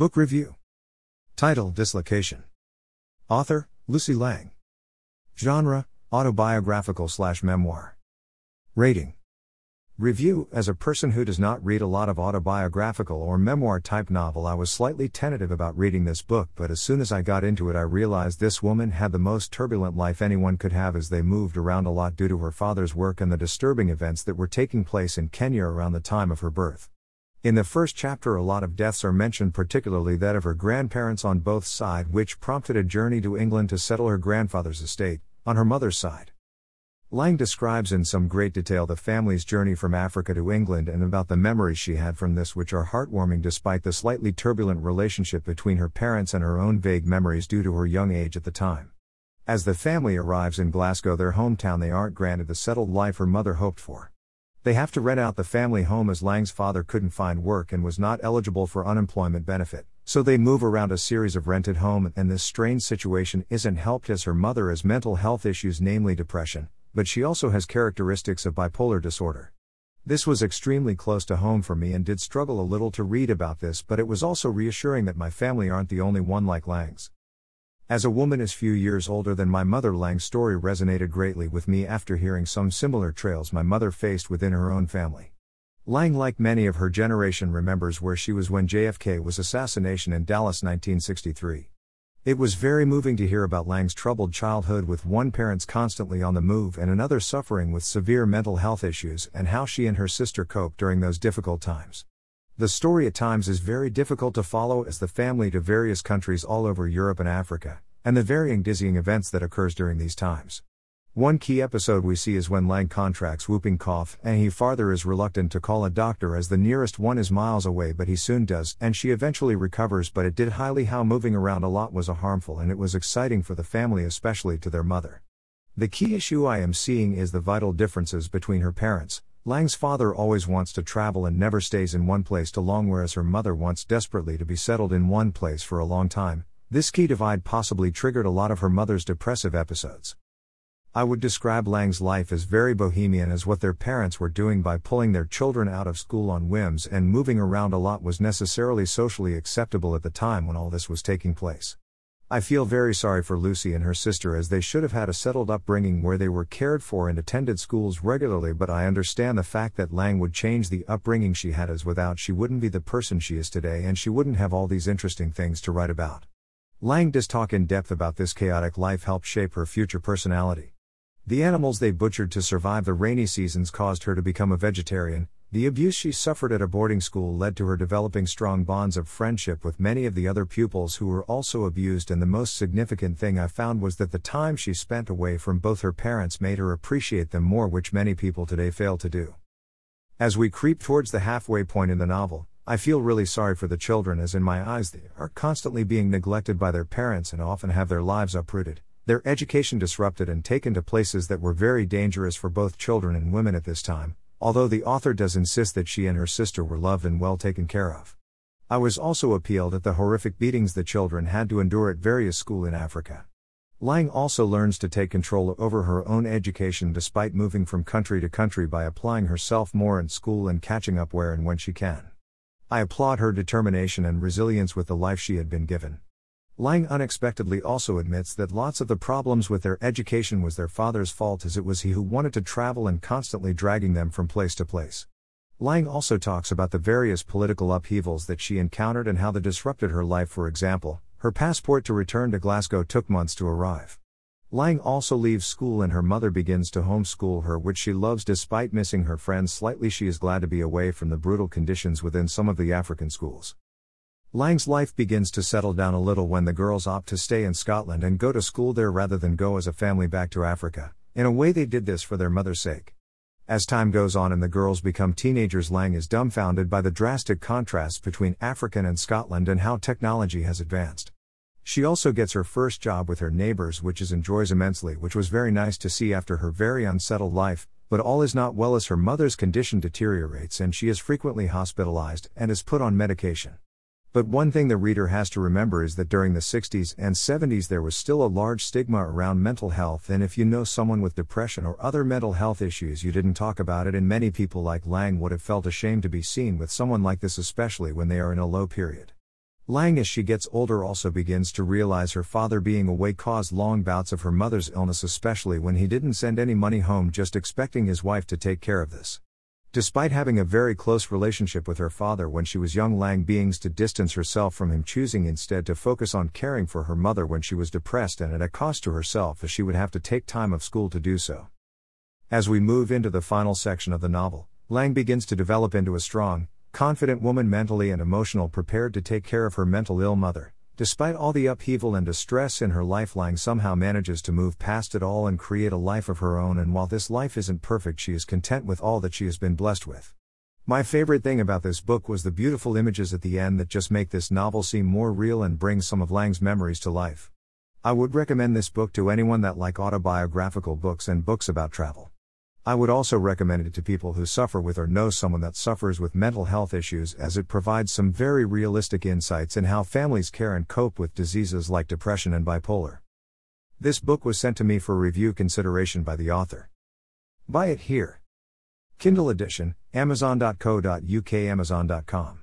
Book Review. Title Dislocation. Author Lucy Lang. Genre Autobiographical slash memoir. Rating Review As a person who does not read a lot of autobiographical or memoir type novel, I was slightly tentative about reading this book, but as soon as I got into it, I realized this woman had the most turbulent life anyone could have as they moved around a lot due to her father's work and the disturbing events that were taking place in Kenya around the time of her birth. In the first chapter, a lot of deaths are mentioned, particularly that of her grandparents on both sides, which prompted a journey to England to settle her grandfather's estate, on her mother's side. Lang describes in some great detail the family's journey from Africa to England and about the memories she had from this, which are heartwarming despite the slightly turbulent relationship between her parents and her own vague memories due to her young age at the time. As the family arrives in Glasgow, their hometown, they aren't granted the settled life her mother hoped for. They have to rent out the family home as Lang's father couldn't find work and was not eligible for unemployment benefit, so they move around a series of rented home and this strange situation isn't helped as her mother has mental health issues namely depression, but she also has characteristics of bipolar disorder. This was extremely close to home for me and did struggle a little to read about this, but it was also reassuring that my family aren't the only one like Lang's. As a woman as few years older than my mother, Lang's story resonated greatly with me after hearing some similar trails my mother faced within her own family. Lang, like many of her generation, remembers where she was when JFK was assassination in Dallas 1963. It was very moving to hear about Lang's troubled childhood with one parent's constantly on the move and another suffering with severe mental health issues and how she and her sister coped during those difficult times. The story at times is very difficult to follow as the family to various countries all over Europe and Africa, and the varying dizzying events that occurs during these times. One key episode we see is when Lang contracts whooping cough, and he farther is reluctant to call a doctor as the nearest one is miles away, but he soon does, and she eventually recovers. But it did highly how moving around a lot was a harmful, and it was exciting for the family, especially to their mother. The key issue I am seeing is the vital differences between her parents. Lang's father always wants to travel and never stays in one place too long, whereas her mother wants desperately to be settled in one place for a long time. This key divide possibly triggered a lot of her mother's depressive episodes. I would describe Lang's life as very bohemian, as what their parents were doing by pulling their children out of school on whims and moving around a lot was necessarily socially acceptable at the time when all this was taking place. I feel very sorry for Lucy and her sister as they should have had a settled upbringing where they were cared for and attended schools regularly, but I understand the fact that Lang would change the upbringing she had as without she wouldn't be the person she is today and she wouldn't have all these interesting things to write about. Lang does talk in depth about this chaotic life helped shape her future personality. The animals they butchered to survive the rainy seasons caused her to become a vegetarian. The abuse she suffered at a boarding school led to her developing strong bonds of friendship with many of the other pupils who were also abused, and the most significant thing I found was that the time she spent away from both her parents made her appreciate them more, which many people today fail to do. As we creep towards the halfway point in the novel, I feel really sorry for the children, as in my eyes, they are constantly being neglected by their parents and often have their lives uprooted their education disrupted and taken to places that were very dangerous for both children and women at this time, although the author does insist that she and her sister were loved and well taken care of. I was also appealed at the horrific beatings the children had to endure at various schools in Africa. Lang also learns to take control over her own education despite moving from country to country by applying herself more in school and catching up where and when she can. I applaud her determination and resilience with the life she had been given. Lang unexpectedly also admits that lots of the problems with their education was their father's fault as it was he who wanted to travel and constantly dragging them from place to place. Lang also talks about the various political upheavals that she encountered and how they disrupted her life. For example, her passport to return to Glasgow took months to arrive. Lang also leaves school and her mother begins to homeschool her, which she loves despite missing her friends slightly. She is glad to be away from the brutal conditions within some of the African schools. Lang's life begins to settle down a little when the girls opt to stay in Scotland and go to school there rather than go as a family back to Africa. In a way, they did this for their mother's sake. As time goes on and the girls become teenagers, Lang is dumbfounded by the drastic contrasts between African and Scotland and how technology has advanced. She also gets her first job with her neighbors, which is enjoys immensely, which was very nice to see after her very unsettled life, but all is not well as her mother's condition deteriorates and she is frequently hospitalized and is put on medication. But one thing the reader has to remember is that during the 60s and 70s there was still a large stigma around mental health, and if you know someone with depression or other mental health issues, you didn't talk about it, and many people like Lang would have felt ashamed to be seen with someone like this, especially when they are in a low period. Lang, as she gets older, also begins to realize her father being away caused long bouts of her mother's illness, especially when he didn't send any money home, just expecting his wife to take care of this. Despite having a very close relationship with her father when she was young, Lang beings to distance herself from him, choosing instead to focus on caring for her mother when she was depressed and at a cost to herself, as she would have to take time of school to do so. As we move into the final section of the novel, Lang begins to develop into a strong, confident woman mentally and emotional prepared to take care of her mental ill mother. Despite all the upheaval and distress in her life, Lang somehow manages to move past it all and create a life of her own. And while this life isn't perfect, she is content with all that she has been blessed with. My favorite thing about this book was the beautiful images at the end that just make this novel seem more real and bring some of Lang's memories to life. I would recommend this book to anyone that like autobiographical books and books about travel. I would also recommend it to people who suffer with or know someone that suffers with mental health issues as it provides some very realistic insights in how families care and cope with diseases like depression and bipolar. This book was sent to me for review consideration by the author. Buy it here. Kindle edition, amazon.co.uk, amazon.com.